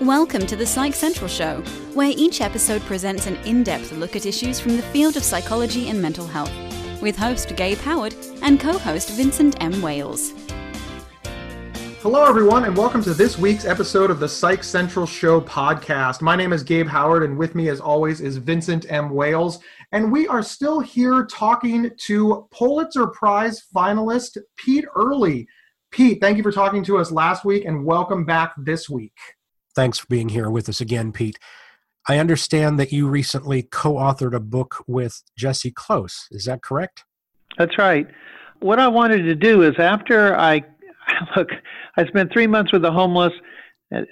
Welcome to the Psych Central Show, where each episode presents an in depth look at issues from the field of psychology and mental health, with host Gabe Howard and co host Vincent M. Wales. Hello, everyone, and welcome to this week's episode of the Psych Central Show podcast. My name is Gabe Howard, and with me, as always, is Vincent M. Wales. And we are still here talking to Pulitzer Prize finalist Pete Earley. Pete, thank you for talking to us last week, and welcome back this week. Thanks for being here with us again, Pete. I understand that you recently co authored a book with Jessie Close. Is that correct? That's right. What I wanted to do is after I look, I spent three months with the homeless.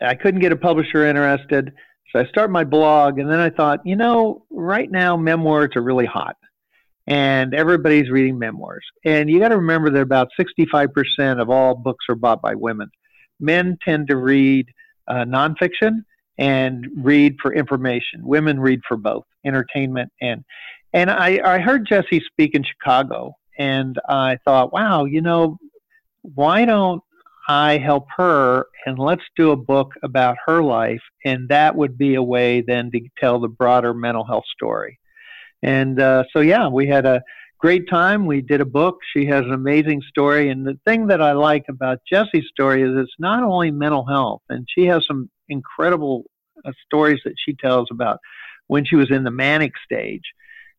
I couldn't get a publisher interested. So I started my blog, and then I thought, you know, right now memoirs are really hot, and everybody's reading memoirs. And you got to remember that about 65% of all books are bought by women. Men tend to read uh, nonfiction and read for information. Women read for both entertainment and and I, I heard Jessie speak in Chicago, and I thought, wow, you know, why don't I help her and let's do a book about her life, and that would be a way then to tell the broader mental health story. And uh, so, yeah, we had a great time. We did a book. She has an amazing story. And the thing that I like about Jessie's story is it's not only mental health, and she has some incredible uh, stories that she tells about when she was in the manic stage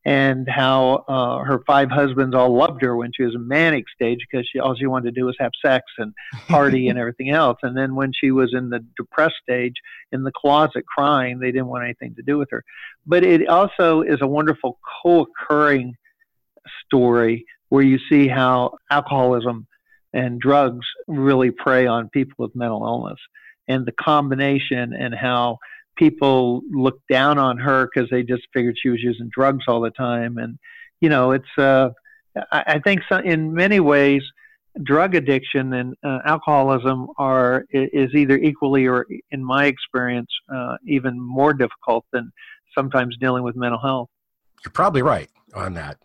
and how uh, her five husbands all loved her when she was in manic stage because she all she wanted to do was have sex and party and everything else. And then when she was in the depressed stage, in the closet crying, they didn't want anything to do with her. But it also is a wonderful co-occurring story where you see how alcoholism and drugs really prey on people with mental illness. And the combination and how people looked down on her because they just figured she was using drugs all the time. And you know it's uh i, I think so, in many ways drug addiction and uh, alcoholism are is either equally or in my experience uh, even more difficult than sometimes dealing with mental health. You're probably right on that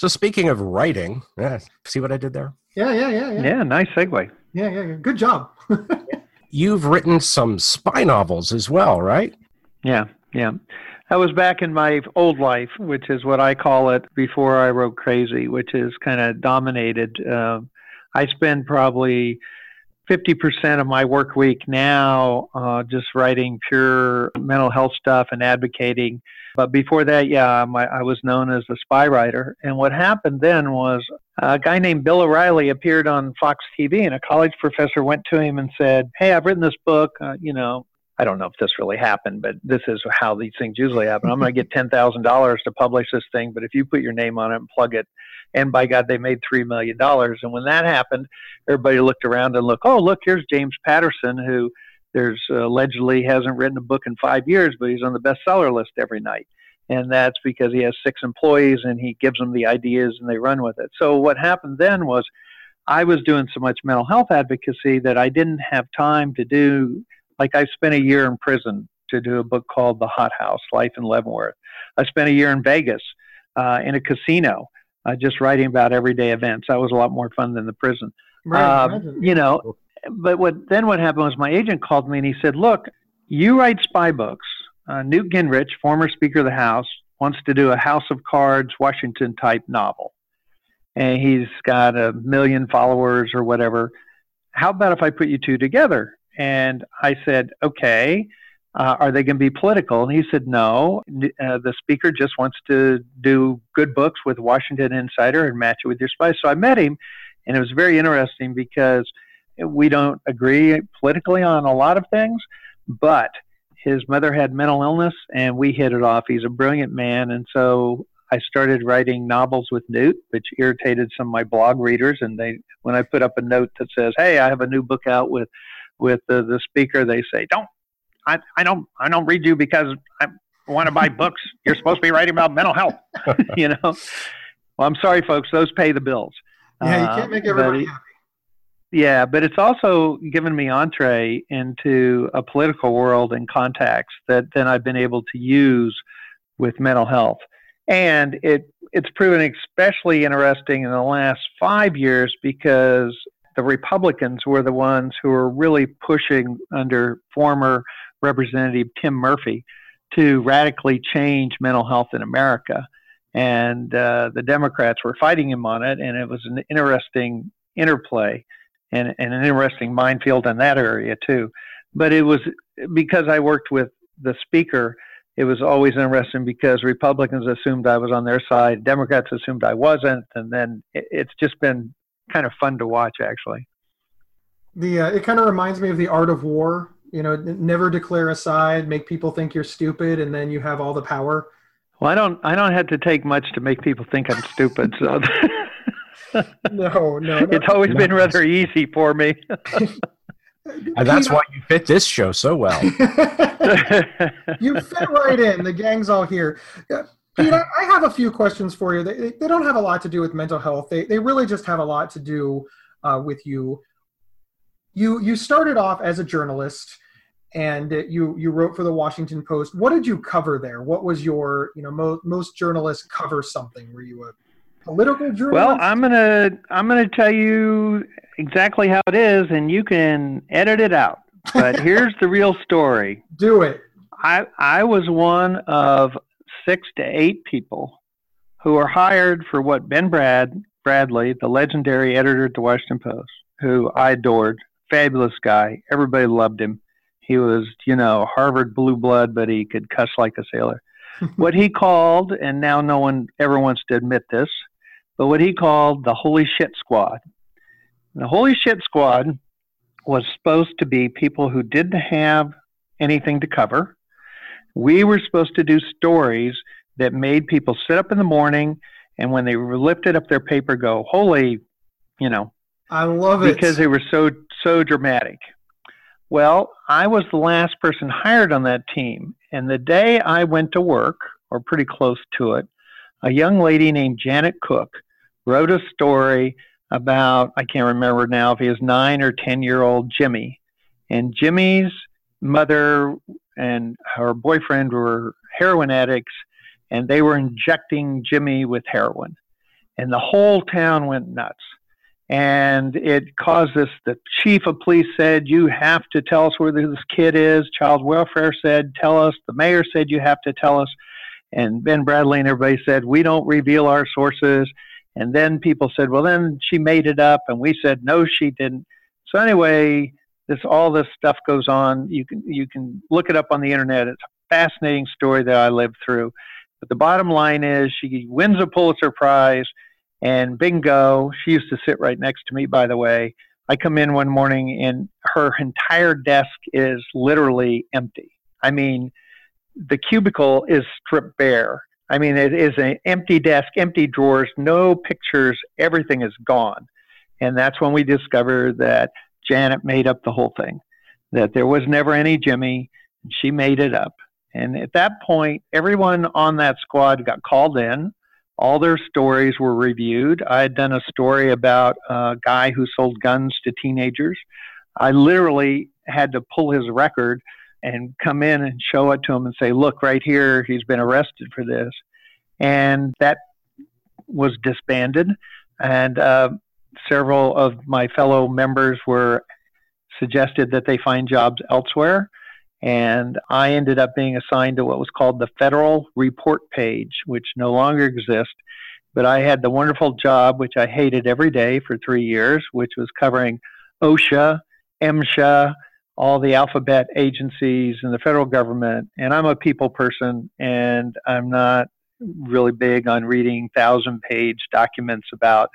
so speaking of writing, yeah, see what I did there? Yeah, yeah, yeah, yeah. Yeah, nice segue. Yeah, yeah, yeah. Good job. You've written some spy novels as well, right? Yeah, yeah. I was back in my old life, which is what I call it before I wrote Crazy, which is kind of dominated. Uh, I spend probably 50% of my work week now uh, just writing pure mental health stuff and advocating but before that, yeah, my, I was known as the spy writer. And what happened then was a guy named Bill O'Reilly appeared on Fox TV, and a college professor went to him and said, Hey, I've written this book. Uh, you know, I don't know if this really happened, but this is how these things usually happen. I'm going to get $10,000 to publish this thing, but if you put your name on it and plug it, and by God, they made $3 million. And when that happened, everybody looked around and looked, oh, look, here's James Patterson, who there's uh, allegedly hasn't written a book in five years, but he's on the bestseller list every night. And that's because he has six employees and he gives them the ideas and they run with it. So what happened then was I was doing so much mental health advocacy that I didn't have time to do, like I spent a year in prison to do a book called The Hot House, Life in Leavenworth. I spent a year in Vegas uh, in a casino, uh, just writing about everyday events. That was a lot more fun than the prison. Right, uh, you know, but what then what happened was my agent called me and he said, "Look, you write spy books. Uh, Newt Gingrich, former Speaker of the House, wants to do a House of Cards, Washington type novel, and he's got a million followers or whatever. How about if I put you two together?" And I said, "Okay." Uh, are they going to be political? And he said, no. Uh, the speaker just wants to do good books with Washington Insider and match it with your spice. So I met him, and it was very interesting because we don't agree politically on a lot of things, but his mother had mental illness and we hit it off. He's a brilliant man. And so I started writing novels with Newt, which irritated some of my blog readers. And they, when I put up a note that says, Hey, I have a new book out with, with the, the speaker, they say, don't, I, I don't, I don't read you because I want to buy books. You're supposed to be writing about mental health, you know? Well, I'm sorry, folks, those pay the bills. Yeah, you can't make uh, everybody happy. Yeah, but it's also given me entree into a political world and contacts that then I've been able to use with mental health. And it it's proven especially interesting in the last five years because the Republicans were the ones who were really pushing under former Representative Tim Murphy to radically change mental health in America. And uh, the Democrats were fighting him on it, and it was an interesting interplay and, and an interesting minefield in that area, too. But it was because I worked with the speaker, it was always interesting because Republicans assumed I was on their side, Democrats assumed I wasn't, and then it's just been kind of fun to watch, actually. The uh, it kind of reminds me of the art of war you know never declare a side make people think you're stupid and then you have all the power? Well i don't i don't have to take much to make people think i'm stupid so. No, no, no. It's always no. been rather easy for me. And that's why you fit this show so well. You fit right in. The gang's all here. Pete, I have a few questions for you. They, they don't have a lot to do with mental health. They, they really just have a lot to do uh, with you you you started off as a journalist and you you wrote for the Washington Post. What did you cover there? What was your you know most most journalists cover something? Were you a political journalist? Well, I'm gonna I'm gonna tell you exactly how it is, and you can edit it out. But here's the real story. Do it. I I was one of six to eight people who were hired for what Ben Brad Bradlee, the legendary editor at the Washington Post, who I adored, fabulous guy. Everybody loved him. He was, you know, Harvard blue blood, but he could cuss like a sailor. what he called, and now no one ever wants to admit this, but what he called the Holy Shit Squad. The Holy Shit Squad was supposed to be people who didn't have anything to cover. We were supposed to do stories that made people sit up in the morning and when they lifted up their paper, go, Holy, you know, I love it because they were so so dramatic. Well, I was the last person hired on that team, and the day I went to work, or pretty close to it, a young lady named Janet Cooke wrote a story about I can't remember now if he was nine or ten year old Jimmy, and Jimmy's mother and her boyfriend were heroin addicts, and they were injecting Jimmy with heroin, and the whole town went nuts and it caused this. The chief of police said, "You have to tell us where this kid is." Child welfare said, "Tell us." The mayor said, "You have to tell us." And Ben Bradlee and everybody said, "We don't reveal our sources." And then people said, "Well, then she made it up," and we said, "No, she didn't." So anyway, this all this stuff goes on. You can you can look it up on the internet. It's a fascinating story that I lived through. But the bottom line is, she wins a Pulitzer Prize and bingo, she used to sit right next to me, by the way. I come in one morning and her entire desk is literally empty. I mean, the cubicle is stripped bare. I mean, it is an empty desk, empty drawers, no pictures, everything is gone. And that's when we discovered that Janet made up the whole thing, that there was never any Jimmy. She made it up. And at that point, everyone on that squad got called in all their stories were reviewed. I had done a story about a guy who sold guns to teenagers. I literally had to pull his record and come in and show it to him and say, look, right here, he's been arrested for this. And that was disbanded. And uh, several of my fellow members were suggested that they find jobs elsewhere. And I ended up being assigned to what was called the Federal Report Page, which no longer exists. But I had the wonderful job, which I hated every day for three years, which was covering OSHA, MSHA, all the alphabet agencies and the federal government. And I'm a people person, and I'm not really big on reading thousand page documents about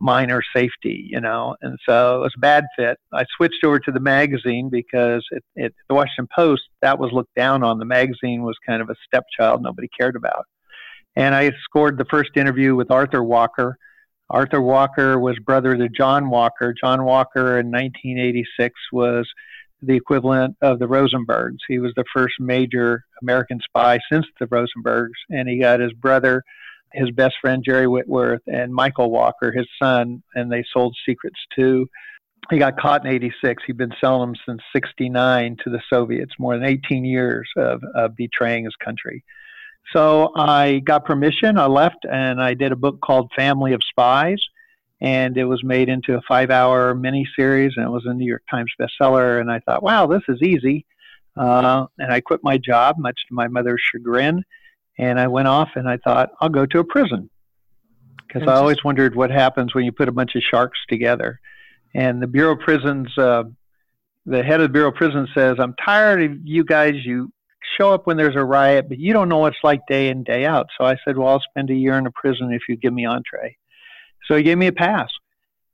minor safety, you know, and so it was a bad fit. I switched over to the magazine because it, it, the Washington Post that was looked down on. The magazine was kind of a stepchild nobody cared about, and I scored the first interview with Arthur Walker. Arthur Walker was brother to John Walker. John Walker in 1986 was the equivalent of the Rosenbergs. He was the first major American spy since the Rosenbergs, and he got his brother his best friend Jerry Whitworth and Michael Walker, his son, and they sold secrets too. He got caught in '86. He'd been selling them since '69 to the Soviets, more than 18 years of, of betraying his country. So I got permission. I left and I did a book called Family of Spies. and it was made into a five-hour miniseries, and it was a New York Times bestseller. And I thought, wow, this is easy. Uh, and I quit my job, much to my mother's chagrin, and I went off and I thought, I'll go to a prison because I always wondered what happens when you put a bunch of sharks together. And the Bureau of Prisons, uh, the head of the Bureau of Prisons says, I'm tired of you guys. You show up when there's a riot, but you don't know what it's like day in, day out. So I said, Well, I'll spend a year in a prison if you give me entree. So he gave me a pass.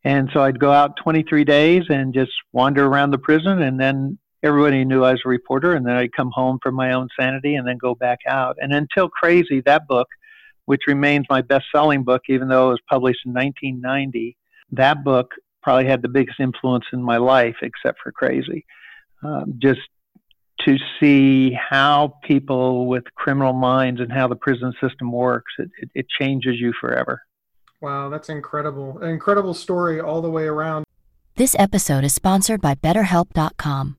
And so I'd go out 23 days and just wander around the prison. And then everybody knew I was a reporter. And then I'd come home for my own sanity and then go back out. And until Crazy, that book, which remains my best selling book, even though it was published in 1990, that book probably had the biggest influence in my life, except for Crazy. Um, just to see how people with criminal minds and how the prison system works, it, it, it changes you forever. Wow, that's incredible. An incredible story all the way around. This episode is sponsored by BetterHelp.com.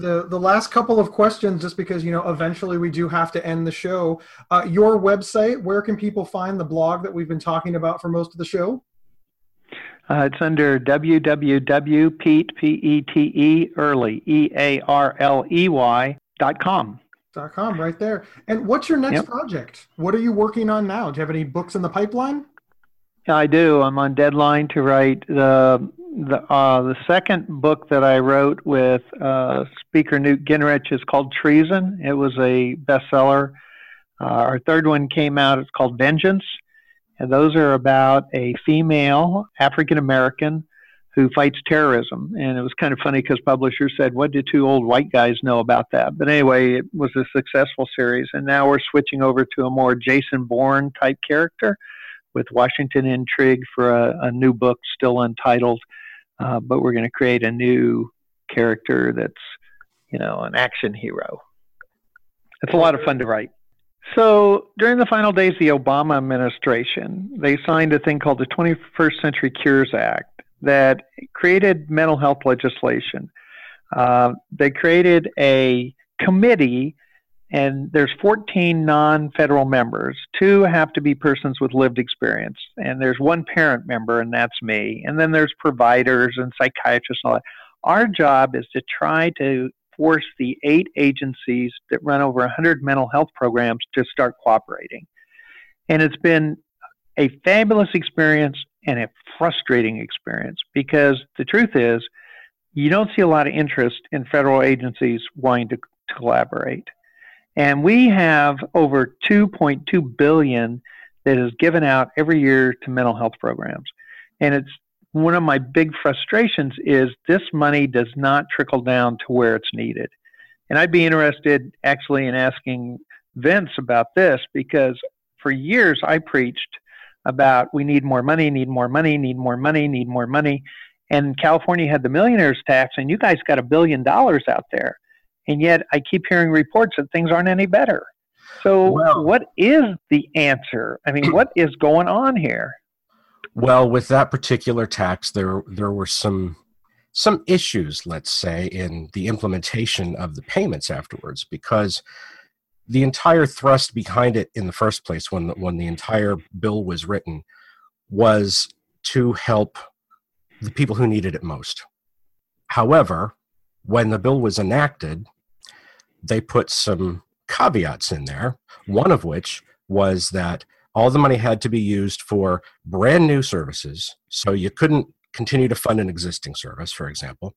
the the last couple of questions just because you know eventually we do have to end the show. Uh, your website where can people find the blog that we've been talking about for most of the show? Uh, it's under www.pete p-e-t-e Earley e-a-r-l-e-y dot com. Dot com right there. And what's your next yep. project? What are you working on now? Do you have any books in the pipeline? I do. I'm on deadline to write the the uh, the second book that I wrote with uh, Speaker Newt Gingrich is called Treason. It was a bestseller. Uh, our third one came out. It's called Vengeance, and those are about a female African American who fights terrorism. And it was kind of funny because publishers said, "What do two old white guys know about that?" But anyway, it was a successful series, and now we're switching over to a more Jason Bourne type character with Washington Intrigue for a, a new book still untitled, uh, but we're going to create a new character that's, you know, an action hero. It's a lot of fun to write. So during the final days of the Obama administration, they signed a thing called the 21st Century Cures Act that created mental health legislation. Uh, they created a committee and there's 14 non-federal members. Two have to be persons with lived experience, and there's one parent member, and that's me. And then there's providers and psychiatrists and all that. Our job is to try to force the eight agencies that run over 100 mental health programs to start cooperating. And it's been a fabulous experience and a frustrating experience because the truth is, you don't see a lot of interest in federal agencies wanting to, to collaborate. And we have over 2.2 billion that is given out every year to mental health programs. And it's one of my big frustrations is this money does not trickle down to where it's needed. And I'd be interested actually in asking Vince about this because for years I preached about we need more money, need more money, need more money, need more money. And California had the millionaires tax, and you guys got a billion dollars out there and yet I keep hearing reports that things aren't any better. So, well, what is the answer? I mean, what is going on here? Well, with that particular tax, there there were some some issues, let's say, in the implementation of the payments afterwards, because the entire thrust behind it in the first place, when when the entire bill was written, was to help the people who needed it most. However, when the bill was enacted, they put some caveats in there, one of which was that all the money had to be used for brand new services. So you couldn't continue to fund an existing service, for example.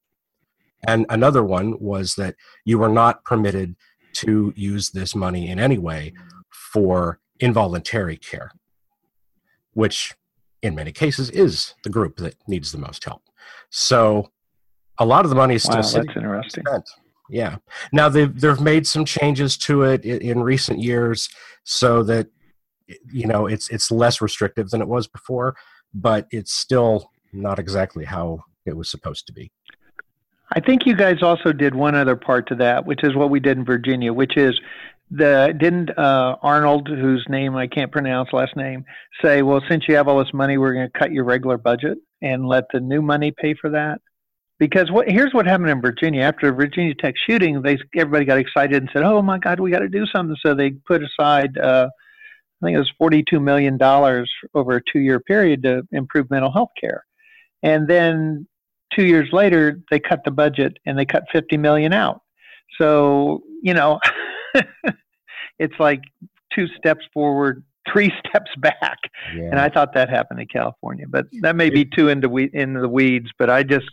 And another one was that you were not permitted to use this money in any way for involuntary care, which in many cases is the group that needs the most help. So a lot of the money is still wow, that's interesting. Yeah. Now they've they've made some changes to it in, in recent years so that you know it's it's less restrictive than it was before, but it's still not exactly how it was supposed to be. I think you guys also did one other part to that, which is what we did in Virginia, which is the didn't uh, Arnold, whose name I can't pronounce last name, say, well, since you have all this money, we're going to cut your regular budget and let the new money pay for that. Because what here's what happened in Virginia after Virginia Tech shooting, they everybody got excited and said, "Oh my God, we got to do something!" So they put aside, uh, I think it was forty-two million dollars over a two-year period to improve mental health care, and then two years later they cut the budget and they cut fifty million out. So you know, it's like two steps forward, three steps back. Yeah. And I thought that happened in California, but that may be too into we into the weeds. But I just,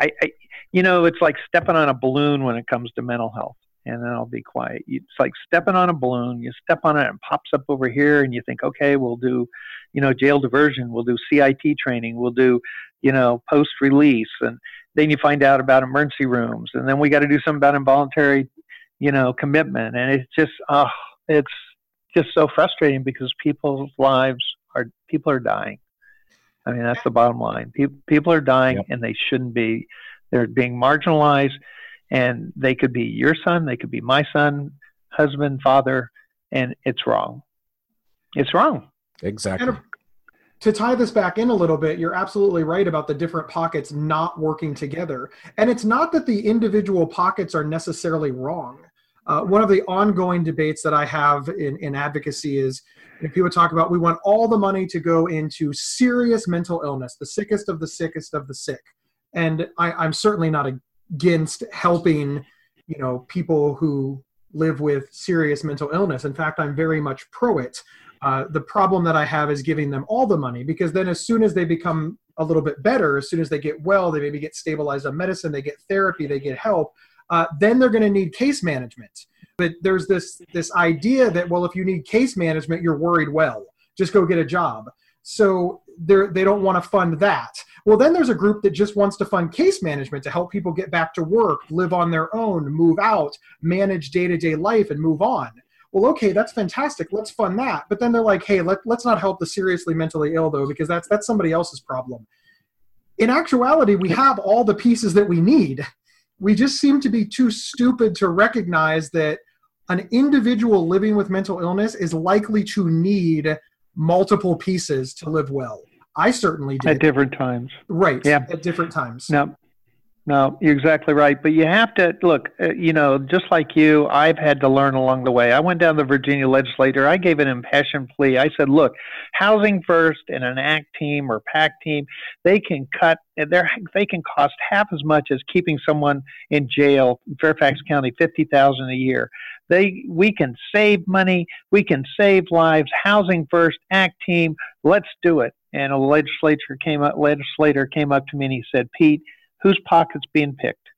I, I, you know, it's like stepping on a balloon when it comes to mental health. And then I'll be quiet. It's like stepping on a balloon. You step on it and it pops up over here, and you think, okay, we'll do, you know, jail diversion. We'll do CIT training. We'll do, you know, post release, and then you find out about emergency rooms, and then we got to do something about involuntary you know, commitment. And it's just, oh, it's just so frustrating because people's lives are, people are dying. I mean, that's the bottom line. People, people are dying yep. and they shouldn't be. They're being marginalized and they could be your son, they could be my son, husband, father, and it's wrong. It's wrong. Exactly. And uh, to tie this back in a little bit, you're absolutely right about the different pockets not working together. And it's not that the individual pockets are necessarily wrong. Uh, one of the ongoing debates that I have in, in advocacy is if people talk about we want all the money to go into serious mental illness, the sickest of the sickest of the sick. And I, I'm certainly not against helping, you know, people who live with serious mental illness. In fact, I'm very much pro it. Uh, the problem that I have is giving them all the money because then, as soon as they become a little bit better, as soon as they get well, they maybe get stabilized on medicine, they get therapy, they get help uh, then they're going to need case management. But there's this this idea that well, if you need case management, you're worried well. Just go get a job. So they they don't want to fund that. Well, then there's a group that just wants to fund case management to help people get back to work, live on their own, move out, manage day to day life, and move on. Well, okay, that's fantastic. Let's fund that. But then they're like, hey, let, let's not help the seriously mentally ill though, because that's that's somebody else's problem. In actuality, we have all the pieces that we need we just seem to be too stupid to recognize that an individual living with mental illness is likely to need multiple pieces to live well. I certainly did. At different times. Right. Yeah. At different times. No, no, you're exactly right. But you have to look, uh, you know, just like you, I've had to learn along the way. I went down to the Virginia legislature. I gave an impassioned plea. I said, look, Housing First and an ACT team or PAC team, they can cut, they can cost half as much as keeping someone in jail Fairfax County, 50000 a year. They, we can save money. We can save lives. Housing First, ACT team, let's do it. And a legislature came up, legislator came up to me and he said, Pete, whose pocket's being picked?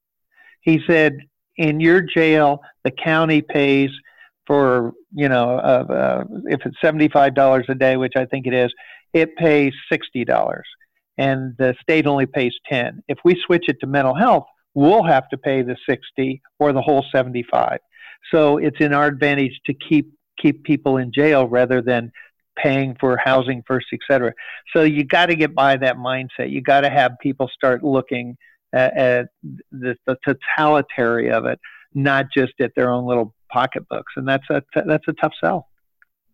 He said, in your jail, the county pays for, you know, uh, uh, if it's $75 a day, which I think it is, it pays $60 and the state only pays 10. If we switch it to mental health, we'll have to pay the 60 or the whole 75. So it's in our advantage to keep keep people in jail rather than paying for housing first, et cetera. So you got to get by that mindset. You got to have people start looking at, at the, the totality of it, not just at their own little pocketbooks. And that's a that's a tough sell.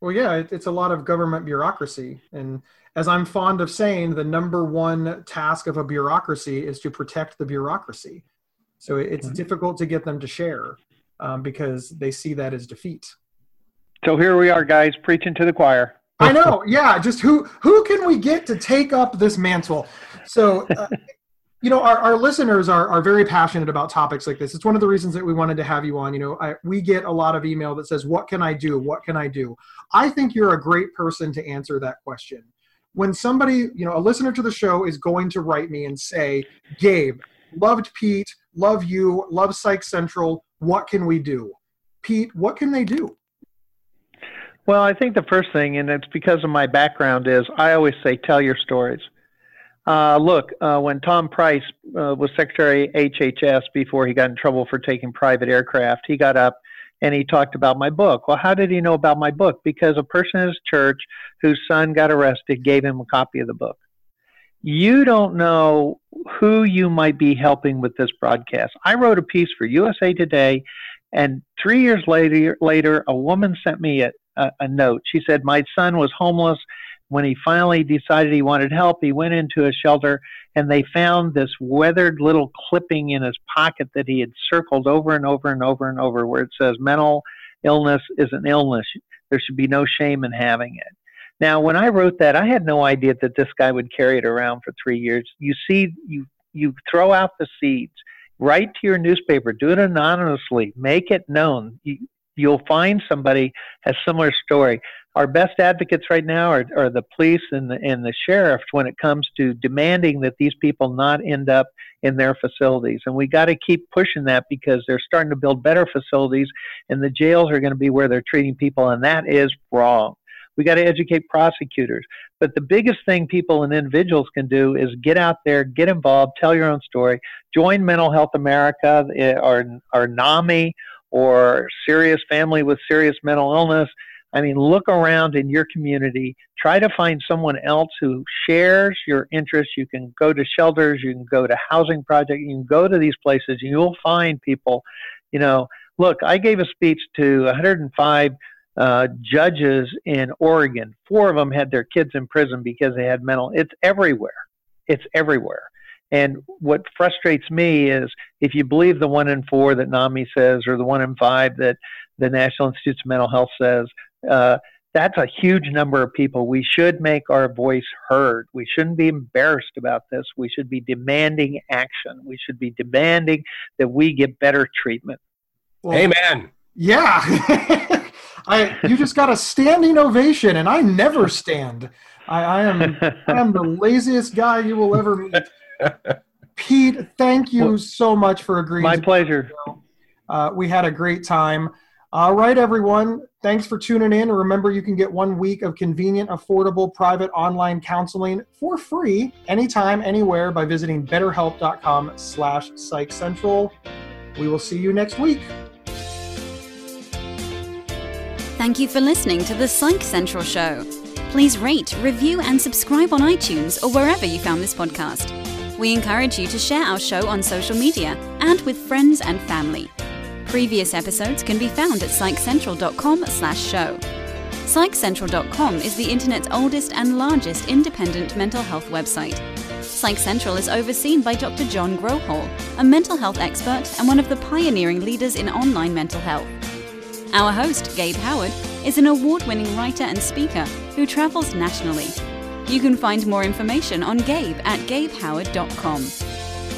Well, yeah, it, it's a lot of government bureaucracy, and as I'm fond of saying, the number one task of a bureaucracy is to protect the bureaucracy. So it's mm-hmm. difficult to get them to share um, because they see that as defeat. So here we are, guys, preaching to the choir. I know, yeah. Just who who can we get to take up this mantle? So uh, you know our, our listeners are, are very passionate about topics like this. It's one of the reasons that we wanted to have you on. You know I, we get a lot of email that says what can i do? What can i do? I think you're a great person to answer that question. When somebody you know a listener to the show is going to write me and say gabe loved pete love you love psych central what can we do? Pete what can they do? Well i think the first thing and it's because of my background is i always say tell your stories uh, look, uh, when Tom Price uh, was Secretary HHS before he got in trouble for taking private aircraft, he got up and he talked about my book. Well, how did he know about my book? Because a person in his church whose son got arrested gave him a copy of the book. you don't know who you might be helping with this broadcast. I wrote a piece for USA Today, and three years later, later a woman sent me a, a, a note. She said, My son was homeless. When he finally decided he wanted help, he went into a shelter and they found this weathered little clipping in his pocket that he had circled over and over and over and over where it says mental illness is an illness. There should be no shame in having it. Now, when I wrote that, I had no idea that this guy would carry it around for three years. You see, you you throw out the seeds, write to your newspaper, do it anonymously, make it known. You, you'll find somebody has similar story. Our best advocates right now are, are the police and the, and the sheriff when it comes to demanding that these people not end up in their facilities. And we got to keep pushing that because they're starting to build better facilities, and the jails are going to be where they're treating people, and that is wrong. We got to educate prosecutors. But the biggest thing people and individuals can do is get out there, get involved, tell your own story, join Mental Health America eh, or, or NAMI or Serious Family with Serious Mental Illness. I mean, look around in your community. Try to find someone else who shares your interests. You can go to shelters, you can go to housing projects, you can go to these places, and you'll find people. You know, look, I gave a speech to 105 uh, judges in Oregon. Four of them had their kids in prison because they had mental. It's everywhere. It's everywhere. And what frustrates me is if you believe the one in four that NAMI says, or the one in five that the National Institutes of Mental Health says, uh, that's a huge number of people. We should make our voice heard. We shouldn't be embarrassed about this. We should be demanding action. We should be demanding that we get better treatment. Well, Amen. Yeah. I you just got a standing ovation, and I never stand. I, I am I am the laziest guy you will ever meet. Pete, thank you well, so much for agreeing. My pleasure. Uh, we had a great time. All right, everyone. Thanks for tuning in. Remember, you can get one week of convenient, affordable, private online counseling for free anytime, anywhere by visiting betterhelp.com slash psychcentral. We will see you next week. Thank you for listening to the Psych Central Show. Please rate, review, and subscribe on iTunes or wherever you found this podcast. We encourage you to share our show on social media and with friends and family. Previous episodes can be found at psychcentral.com/show. Psychcentral.com is the internet's oldest and largest independent mental health website. Psych Central is overseen by Dr. John Grohol, a mental health expert and one of the pioneering leaders in online mental health. Our host, Gabe Howard, is an award winning writer and speaker who travels nationally. You can find more information on Gabe at gabehoward.com.